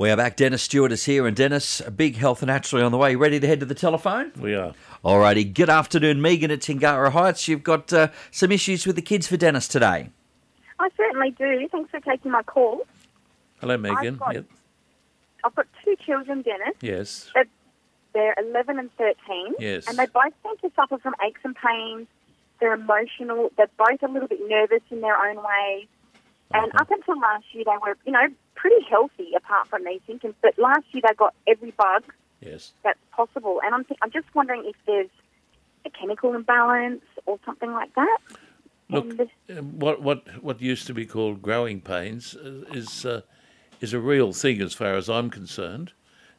We are back. Dennis Stewart is here, and Dennis, a Big Health and Naturally on the way. Ready to head to the telephone? We are. Alrighty. Good afternoon, Megan at Tingira Heights. You've got uh, some issues with the kids for Dennis today. I certainly do. Thanks for taking my call. Hello, Megan. I've got, Yep. I've got two children, Dennis. Yes. They're, they're 11 and 13. Yes. And they both seem to suffer from aches and pains. They're emotional. They're both a little bit nervous in their own ways. And up until last year, they were, you know, pretty healthy apart from these symptoms. But last year, they got every bug Yes. that's possible. And I'm, th- I'm just wondering if there's a chemical imbalance or something like that. Look, um, what what what used to be called growing pains is uh, is a real thing as far as I'm concerned,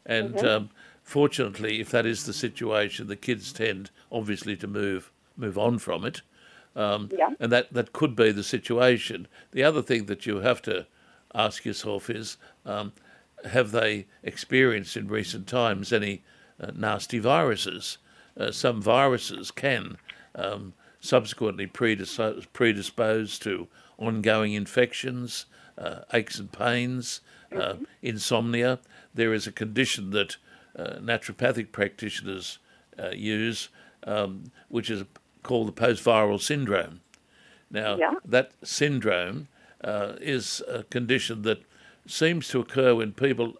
and um, fortunately, if that is the situation, the kids tend obviously to move move on from it, um, Yeah. and that that could be the situation. The other thing that you have to ask yourself is. Um, have they experienced in recent times any uh, nasty viruses? Uh, some viruses can um, subsequently predispose, predispose to ongoing infections, uh, aches and pains, uh, insomnia. There is a condition that uh, naturopathic practitioners uh, use, um, which is called the post-viral syndrome. Now, Yeah. that syndrome uh, is a condition that seems to occur when people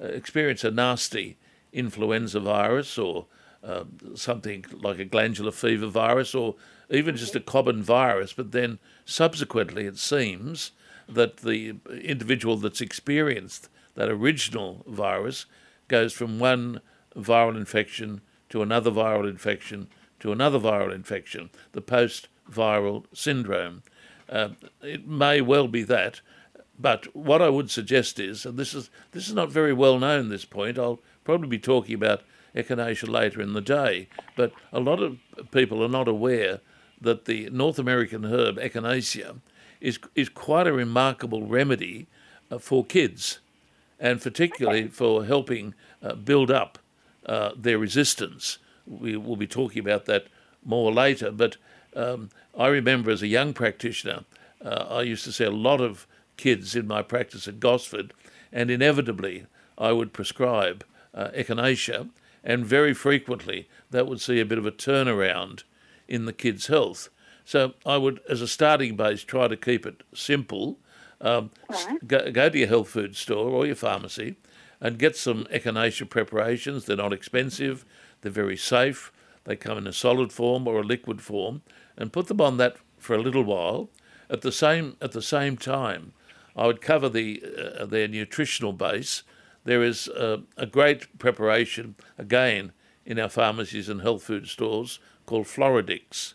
uh, experience a nasty influenza virus or uh, something like a glandular fever virus or even just a common virus, but then subsequently it seems that the individual that's experienced that original virus goes from one viral infection to another viral infection to another viral infection, the post viral syndrome. Uh, it may well be that, but what I would suggest is, and this is this is not very well known. This point, I'll probably be talking about echinacea later in the day, but a lot of people are not aware that the North American herb echinacea is is quite a remarkable remedy uh, for kids, and particularly for helping uh, build up uh, their resistance. We will be talking about that more later, but um, I remember as a young practitioner, uh, I used to see a lot of kids in my practice at Gosford, and inevitably I would prescribe uh, echinacea, and very frequently that would see a bit of a turnaround in the kids' health. So I would, as a starting base, try to keep it simple. Um, s- go, go to your health food store or your pharmacy and get some echinacea preparations. They're not expensive, they're very safe. They come in a solid form or a liquid form, and put them on that for a little while. At the same at the same time, I would cover the uh, their nutritional base. There is uh, a great preparation again in our pharmacies and health food stores called Floradix.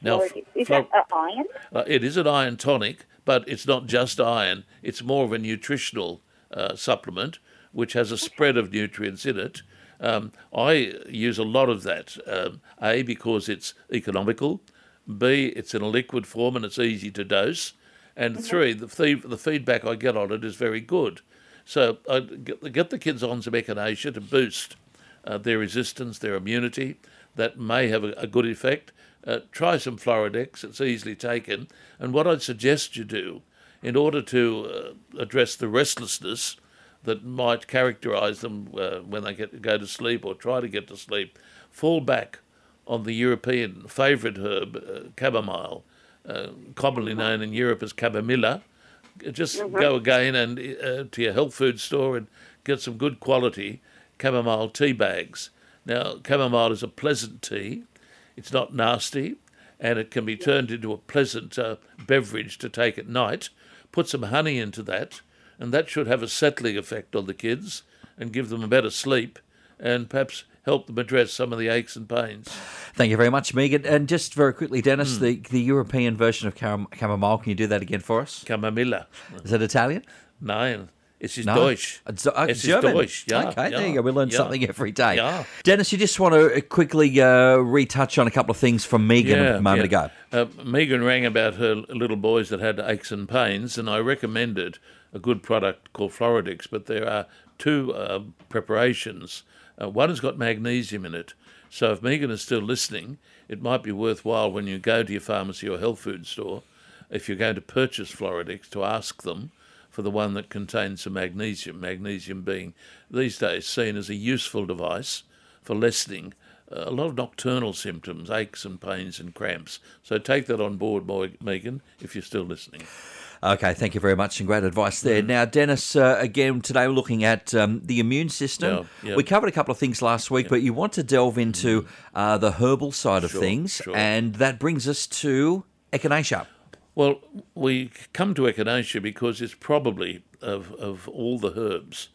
Now, Or is Flo- that iron? uh, it is an iron tonic, but it's not just iron. It's more of a nutritional uh, supplement which has a spread of nutrients in it. Um, I use a lot of that. Um, a because it's economical. B it's in a liquid form and it's easy to dose. And three the fee- the feedback I get on it is very good. So I get, get the kids on some echinacea to boost uh, their resistance, their immunity. That may have a, a good effect. Uh, try some Floradix, it's easily taken. And what I'd suggest you do, in order to uh, address the restlessness that might characterize them uh, when they get, go to sleep or try to get to sleep, fall back on the European favourite herb, uh, chamomile, uh, commonly known in Europe as chamomilla. Just go again and uh, to your health food store and get some good quality chamomile tea bags. Now, chamomile is a pleasant tea. It's not nasty, and it can be turned into a pleasant uh, beverage to take at night. Put some honey into that, and that should have a settling effect on the kids and give them a better sleep, and perhaps help them address some of the aches and pains. Thank you very much, Megan. And just very quickly. Dennis, the, the European version of cham- chamomile, can you do that again for us? Chamomilla. Is that Italian? Nein, ist No. Deutsch. It's, uh, ist German. Deutsch, ja, okay, there you go. We learn ja. something every day. Ja. Dennis, you just want to quickly uh, retouch on a couple of things from Megan a moment yeah. ago. Uh, Megan rang about her little boys that had aches and pains, and I recommended a good product called Floradix, but there are two uh, preparations. Uh, one has got magnesium in it, so if Megan is still listening, it might be worthwhile when you go to your pharmacy or health food store, if you're going to purchase Floradix, to ask them for the one that contains some magnesium. Magnesium being these days seen as a useful device for lessening uh, a lot of nocturnal symptoms, aches and pains and cramps. So take that on board, Megan, if you're still listening. Okay, thank you very much and great advice there. Mm. Now, Dennis, uh, again, today we're looking at um, the immune system. Yeah. We covered a couple of things last week, but you want to delve into mm. uh, the herbal side of things, sure. and that brings us to echinacea. Well, we come to echinacea because it's probably, of, of all the herbs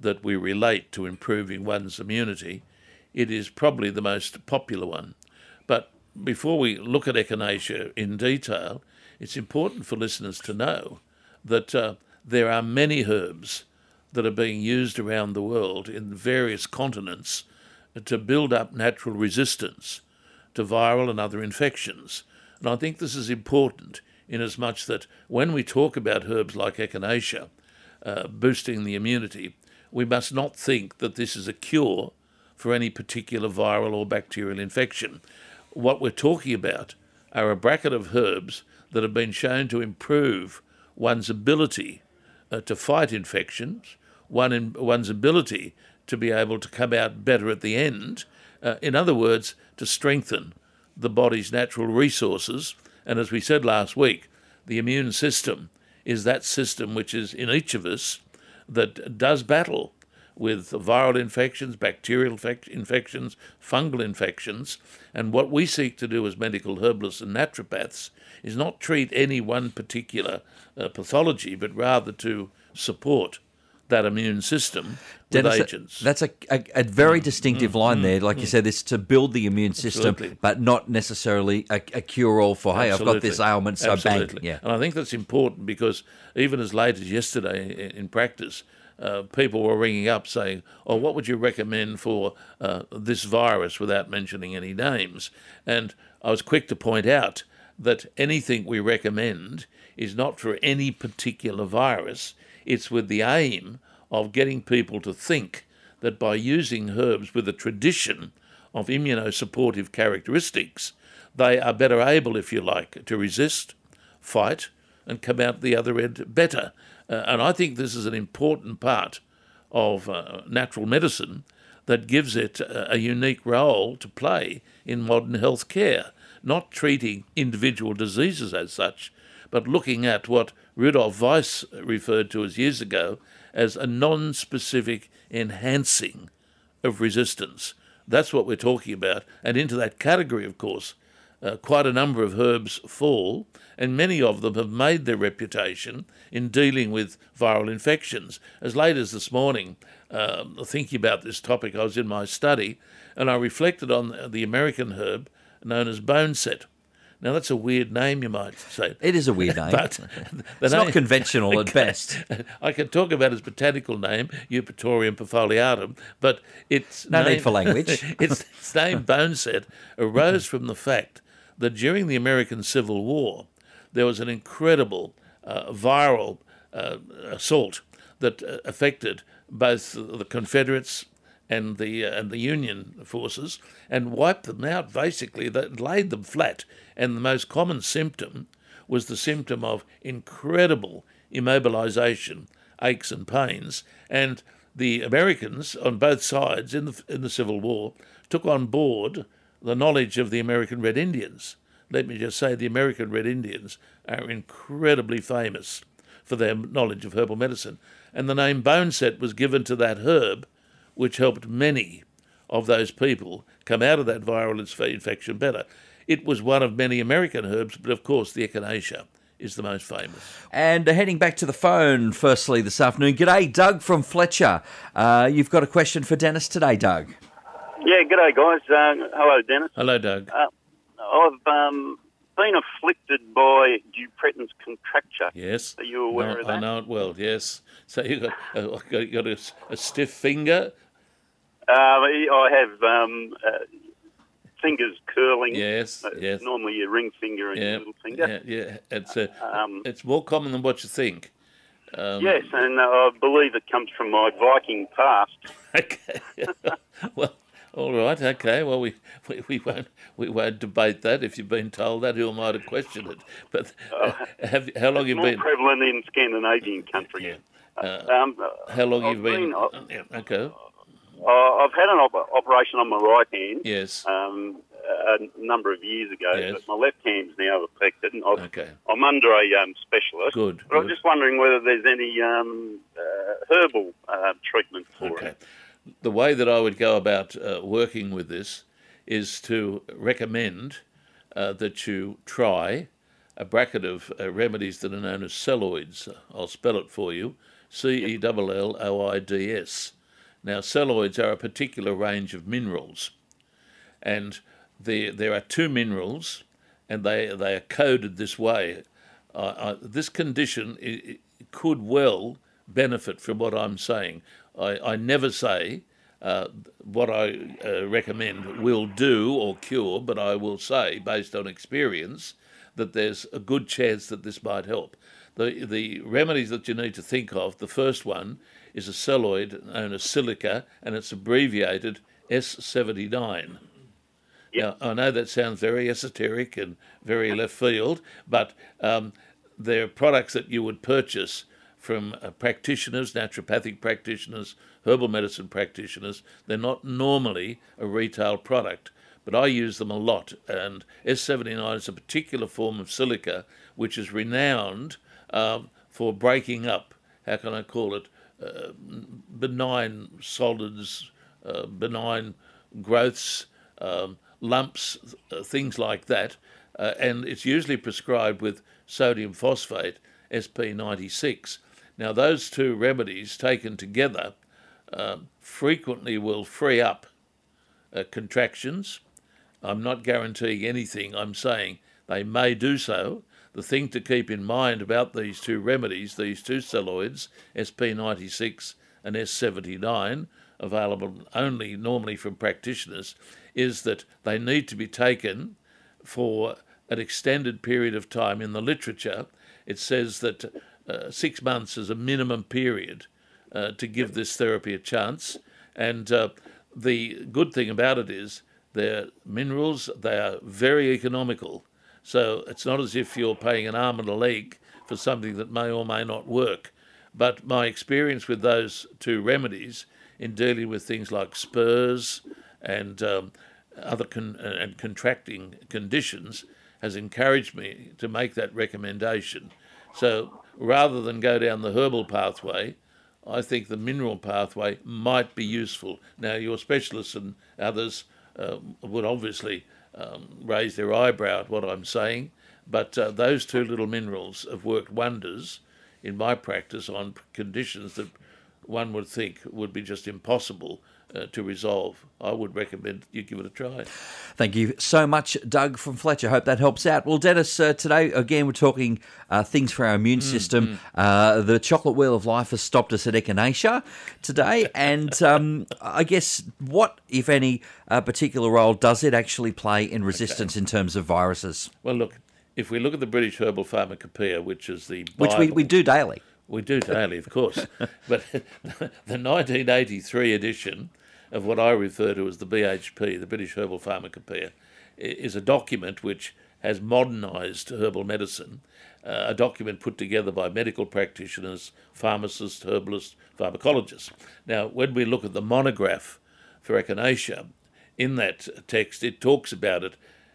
that we relate to improving one's immunity, it is probably the most popular one. But before we look at echinacea in detail, it's important for listeners to know that uh, there are many herbs that are being used around the world in various continents to build up natural resistance to viral and other infections. And I think this is important in as much that when we talk about herbs like echinacea, uh, boosting the immunity, we must not think that this is a cure for any particular viral or bacterial infection. What we're talking about are a bracket of herbs that have been shown to improve one's ability uh, to fight infections, one in, one's ability to be able to come out better at the end. Uh, in other words, to strengthen the body's natural resources. And as we said last week, the immune system is that system which is in each of us that does battle with viral infections, bacterial infections, fungal infections. And what we seek to do as medical herbalists and naturopaths is not treat any one particular uh, pathology, but rather to support that immune system Dennis, with agents. That's a, a, a very mm, distinctive mm, line mm, there. Like mm. you said, this to build the immune system, Absolutely. but not necessarily a, a cure all for, hey, Absolutely. I've got this ailment, so Absolutely. bang. Yeah. And I think that's important because even as late as yesterday in practice, uh, people were ringing up saying, "Oh, what would you recommend for uh, this virus?" without mentioning any names. And I was quick to point out that anything we recommend is not for any particular virus. It's with the aim of getting people to think that by using herbs with a tradition of immunosupportive characteristics, they are better able, if you like, to resist, fight, and come out the other end better. Uh, and I think this is an important part of uh, natural medicine that gives it a, a unique role to play in modern health care, not treating individual diseases as such, but looking at what Rudolf Weiss referred to as years ago as a non specific enhancing of resistance. That's what we're talking about. And into that category, of course, uh, quite a number of herbs fall, and many of them have made their reputation in dealing with viral infections. As late as this morning, uh, thinking about this topic, I was in my study and I reflected on the American herb known as boneset. Now that's a weird name, you might say. It is a weird name, but it's name, not conventional at best. I can talk about its botanical name, Eupatorium perfoliatum, but its no name, need for language. its, its name boneset arose from the fact that during the American Civil War, there was an incredible uh, viral uh, assault that uh, affected both the Confederates and the uh, and the Union forces and wiped them out. Basically, that laid them flat. And the most common symptom was the symptom of incredible immobilization, aches and pains. And the Americans on both sides in the in the Civil War took on board the knowledge of the American Red Indians. Let me just say the American Red Indians are incredibly famous for their knowledge of herbal medicine. And the name boneset was given to that herb, which helped many of those people come out of that viral infection better. It was one of many American herbs, but of course the echinacea is the most famous. And uh, heading back to the phone, firstly this afternoon. G'day, Doug from Fletcher. Uh, you've got a question for Dennis today, Doug. Yeah, g'day, guys. Uh, hello, Dennis. Hello, Doug. Uh, I've um, been afflicted by Dupuytren's contracture. Yes. Are you aware no, of that? I know it well, yes. So you've got, uh, you got a, a, stiff finger? Uh, I have um, uh, fingers curling. Yes, uh, yes. Normally your ring finger and yeah, your little finger. Yeah, yeah. It's, um, it's more common than what you think. Um, yes, and uh, I believe it comes from my Viking past. okay. well, All right, okay. Well, we, we, we won't we won't debate that. If you've been told that, who am I to question it? But uh, have, how long you been? prevalent in Scandinavian countries. Yeah. Uh, um, how long I've you been? been uh, yeah, okay. Uh, I've had an op- operation on my right hand. Yes. Um, a number of years ago, yes. but my left hand's now affected. And I've, okay. I'm under a um, specialist. Good. But good. I'm just wondering whether there's any um, uh, herbal uh, treatment for okay. it. The way that I would go about uh, working with this is to recommend uh, that you try a bracket of uh, remedies that are known as celloids. I'll spell it for you C E L L O I D S. Now, celloids are a particular range of minerals, and there, there are two minerals, and they, they are coded this way. This condition it, it could well benefit from what I'm saying. I, I never say uh, what I uh, recommend will do or cure, but I will say, based on experience, that there's a good chance that this might help. The, the remedies that you need to think of, the first one is a celloid known as silica, and it's abbreviated S79. Yep. Now, I know that sounds very esoteric and very left field, but um, they're products that you would purchase from uh, practitioners, naturopathic practitioners, herbal medicine practitioners. They're not normally a retail product, but I use them a lot. And S79 is a particular form of silica which is renowned um, for breaking up, how can I call it, uh, benign solids, uh, benign growths, um, lumps, uh, things like that. Uh, and it's usually prescribed with sodium phosphate, SP96. Now, those two remedies taken together um, frequently will free up uh, contractions. I'm not guaranteeing anything, I'm saying they may do so, the thing to keep in mind about these two remedies, these two celloids, SP96 and S79, available only normally from practitioners, is that they need to be taken for an extended period of time. In the literature, it says that uh, six months is a minimum period uh, to give this therapy a chance. And uh, the good thing about it is they're minerals, they are very economical. So it's not as if you're paying an arm and a leg for something that may or may not work. But my experience with those two remedies in dealing with things like spurs and um, other con- and contracting conditions has encouraged me to make that recommendation. So rather than go down the herbal pathway, I think the mineral pathway might be useful. Now, your specialists and others uh, would obviously um, raise their eyebrow at what I'm saying. But uh, those two little minerals have worked wonders in my practice on conditions that one would think would be just impossible uh, to resolve. I would recommend you give it a try. Thank you so much, Doug from Fletcher. Hope that helps out. Well, Dennis, uh, today again we're talking uh, things for our immune mm, system. Mm. the chocolate wheel of life has stopped us at echinacea today, and um, I guess what, if any, uh, particular role does it actually play in resistance okay. in terms of viruses? Well, look, if we look at the British Herbal Pharmacopoeia, which is the Bible, which we, we do daily. We do daily, of course. but the 1983 edition of what I refer to as the BHP, the British Herbal Pharmacopoeia, is a document which has modernised herbal medicine, uh, a document put together by medical practitioners, pharmacists, herbalists, pharmacologists. Now, when we look at the monograph for echinacea, in that text it talks about it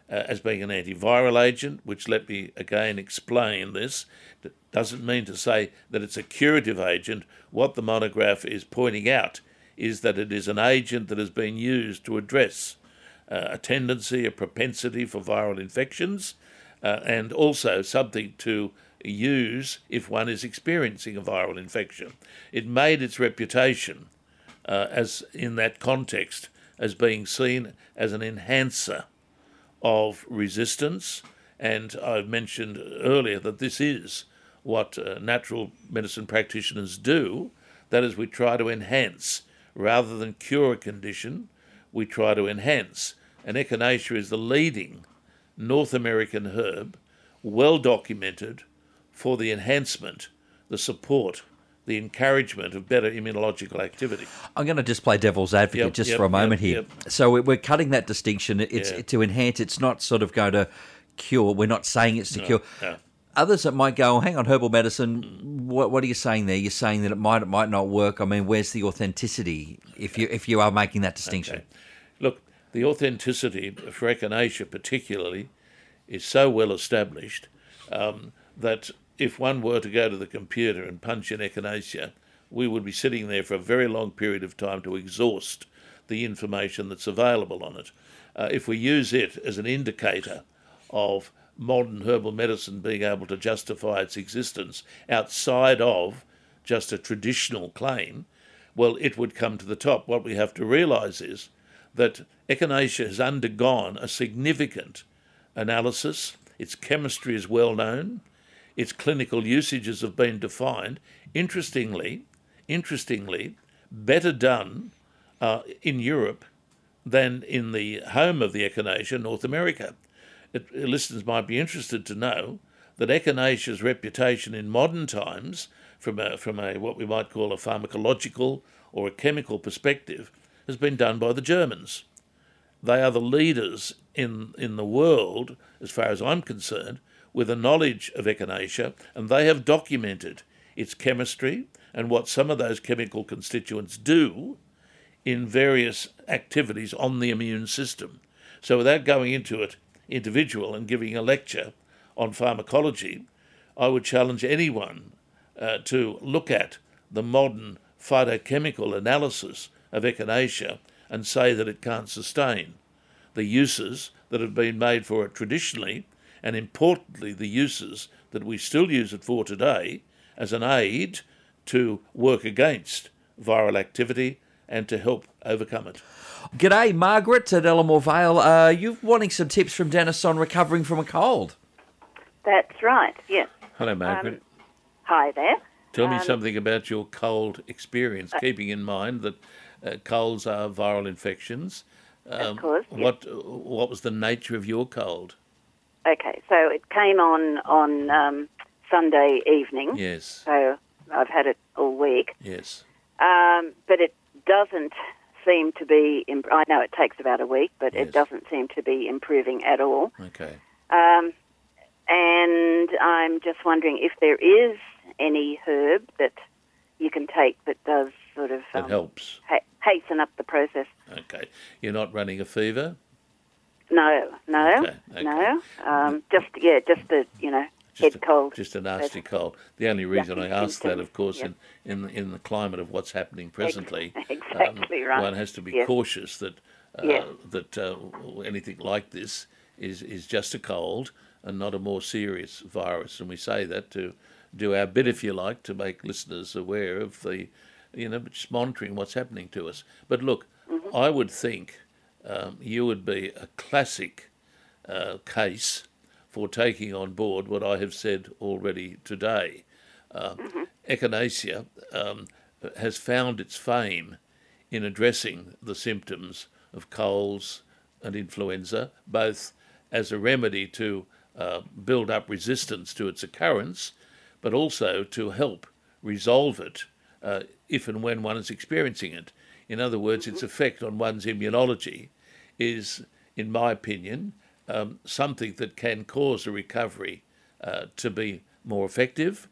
uh, as being an antiviral agent, which let me again explain this. Doesn't mean to say that it's a curative agent. What the monograph is pointing out is that it is an agent that has been used to address uh, a tendency, a propensity for viral infections, uh, and also something to use if one is experiencing a viral infection. It made its reputation uh, as in that context as being seen as an enhancer of resistance, and I've mentioned earlier that this is what uh, natural medicine practitioners do. That is, we try to enhance Rather than cure a condition, we try to enhance. And echinacea is the leading North American herb, well documented for the enhancement, the support, the encouragement of better immunological activity. I'm going to just play devil's advocate yep, just yep, for a moment yep, here. So we're cutting that distinction. It's yeah. to enhance. It's not sort of going to cure. We're not saying it's to no, cure. No. Others that might go, oh, hang on, herbal medicine. What, what are you saying there? You're saying that it might, it might not work. I mean, where's the authenticity if you if you are making that distinction? Okay. Look, the authenticity for echinacea, particularly, is so well established um, that if one were to go to the computer and punch in echinacea, we would be sitting there for a very long period of time to exhaust the information that's available on it. Uh, if we use it as an indicator of modern herbal medicine being able to justify its existence outside of just a traditional claim, well, it would come to the top. What we have to realise is that echinacea has undergone a significant analysis. Its chemistry is well known its clinical usages have been defined. Interestingly, interestingly, better done uh, in Europe than in the home of the echinacea, North America. It, listeners might be interested to know that echinacea's reputation in modern times, from a, from a what we might call a pharmacological or a chemical perspective, has been done by the Germans. They are the leaders in in the world, as far as I'm concerned, with a knowledge of echinacea, and they have documented its chemistry and what some of those chemical constituents do in various activities on the immune system. So, without going into it individual and giving a lecture on pharmacology, I would challenge anyone uh, to look at the modern phytochemical analysis of echinacea and say that it can't sustain the uses that have been made for it traditionally and importantly, the uses that we still use it for today as an aid to work against viral activity and to help overcome it. G'day, Margaret at Elermore Vale. Uh, you're wanting some tips from Dennis on recovering from a cold. That's right, yes. Hello, Margaret. Um, hi there. Tell me um, something about your cold experience, uh, keeping in mind that uh, colds are viral infections. Um, of course. Yes. What, what was the nature of your cold? Okay, so it came on on um, Sunday evening. Yes. So I've had it all week. Yes. Um, but it doesn't seem to be. Imp- I know it takes about a week, but yes. it doesn't seem to be improving at all. Okay. Um, and I'm just wondering if there is any herb that you can take that does sort of that um, helps ha- hasten up the process. Okay. You're not running a fever. No, no, okay, okay. no. Um, just yeah, just the you know just head a, cold. Just a nasty cold. The only reason I ask that, of course, in, in in the climate of what's happening presently, exactly um, right. one has to be cautious that uh, that uh, anything like this is is just a cold and not a more serious virus. And we say that to do our bit, if you like, to make listeners aware of the, you know, just monitoring what's happening to us. But look, mm-hmm. I would think um, you would be a classic uh, case for taking on board what I have said already today. Uh, mm-hmm. Echinacea um, has found its fame in addressing the symptoms of colds and influenza, both as a remedy to uh, build up resistance to its occurrence, but also to help resolve it uh, if and when one is experiencing it. In other words, its effect on one's immunology is, in my opinion, um, something that can cause a recovery uh, to be more effective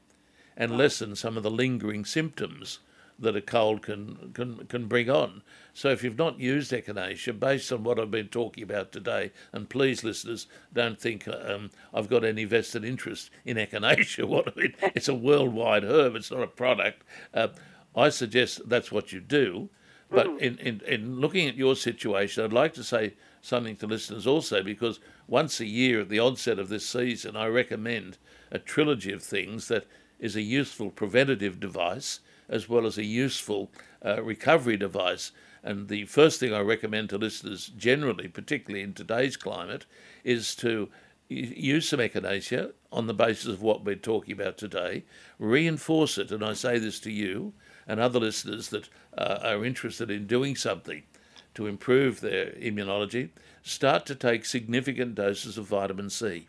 and lessen some of the lingering symptoms that a cold can, can, can bring on. So if you've not used echinacea, based on what I've been talking about today, and please, listeners, don't think um, I've got any vested interest in echinacea. What I mean, it's a worldwide herb. It's not a product. Uh, I suggest that's what you do. But in, in, in looking at your situation, I'd like to say something to listeners also, because once a year at the onset of this season, I recommend a trilogy of things that is a useful preventative device as well as a useful uh, recovery device. And the first thing I recommend to listeners generally, particularly in today's climate, is to use some echinacea on the basis of what we're talking about today, reinforce it, and I say this to you and other listeners that uh, are interested in doing something to improve their immunology, start to take significant doses of vitamin C.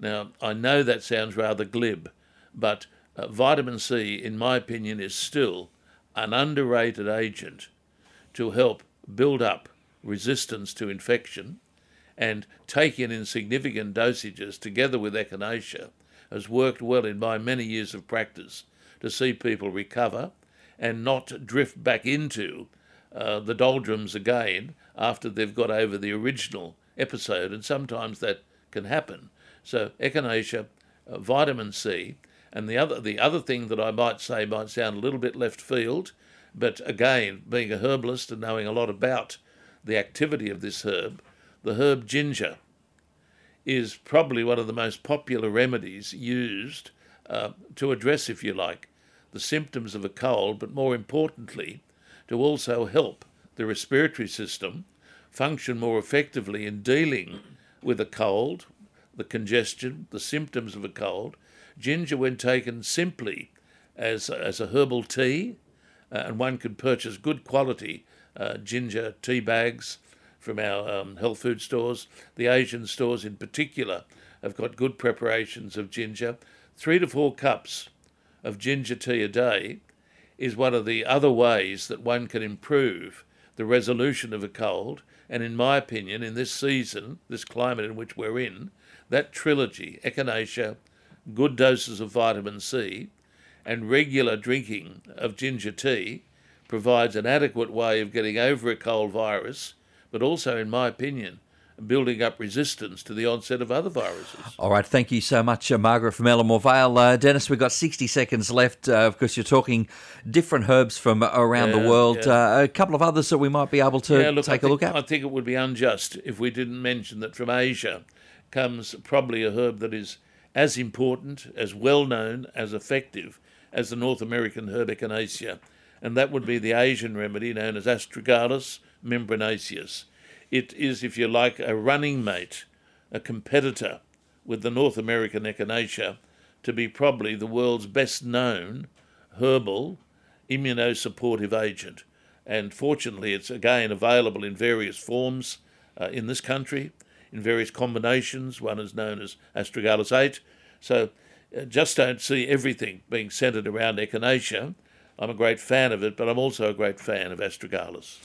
Now, I know that sounds rather glib, but uh, vitamin C, in my opinion, is still an underrated agent to help build up resistance to infection and taken in significant dosages together with echinacea has worked well in my many years of practice to see people recover and not drift back into uh, the doldrums again after they've got over the original episode, and sometimes that can happen. So echinacea, uh, vitamin C, and the other the other thing that I might say might sound a little bit left field, but again, being a herbalist and knowing a lot about the activity of this herb, the herb ginger is probably one of the most popular remedies used uh, to address, if you like, the symptoms of a cold, but more importantly, to also help the respiratory system function more effectively in dealing with a cold, the congestion, the symptoms of a cold. Ginger, when taken simply as, as a herbal tea, uh, and one can purchase good quality uh, ginger tea bags from our um, health food stores. The Asian stores, in particular, have got good preparations of ginger. Three to four cups of ginger tea a day is one of the other ways that one can improve the resolution of a cold. And in my opinion, in this season, this climate in which we're in, that trilogy, echinacea, good doses of vitamin C, and regular drinking of ginger tea provides an adequate way of getting over a cold virus, but also, in my opinion, building up resistance to the onset of other viruses. All right, thank you so much, uh, Margaret from Elermore Vale. Uh, Dennis, we've got 60 seconds left. Uh, of course, you're talking different herbs from around yeah, the world. Yeah. Uh, a couple of others that we might be able to yeah, look, take think, a look at. I think it would be unjust if we didn't mention that from Asia comes probably a herb that is as important, as well known, as effective as the North American herb echinacea and that would be the Asian remedy known as Astragalus membranaceus. It is, if you like, a running mate, a competitor with the North American echinacea to be probably the world's best known herbal immunosupportive agent. And fortunately, it's again available in various forms uh, in this country, in various combinations. One is known as Astragalus 8. So uh, just don't see everything being centered around echinacea I'm a great fan of it, but I'm also a great fan of astragalus.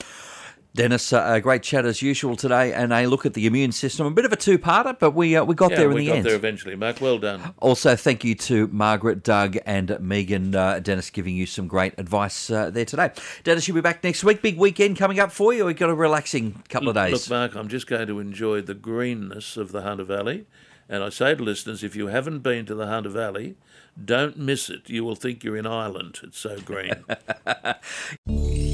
Dennis, uh, a great chat as usual today, and a look at the immune system. A bit of a two-parter, but we uh, we got yeah, there in the end. We got there eventually, Mark. Well done. Also, thank you to Margaret, Doug, and Megan. Uh, Dennis giving you some great advice uh, there today. Dennis, you'll be back next week. Big weekend coming up for you. We've got a relaxing couple of days. Look, Mark, I'm just going to enjoy the greenness of the Hunter Valley, and I say to listeners, if you haven't been to the Hunter Valley, don't miss it. You will think you're in Ireland. It's so green.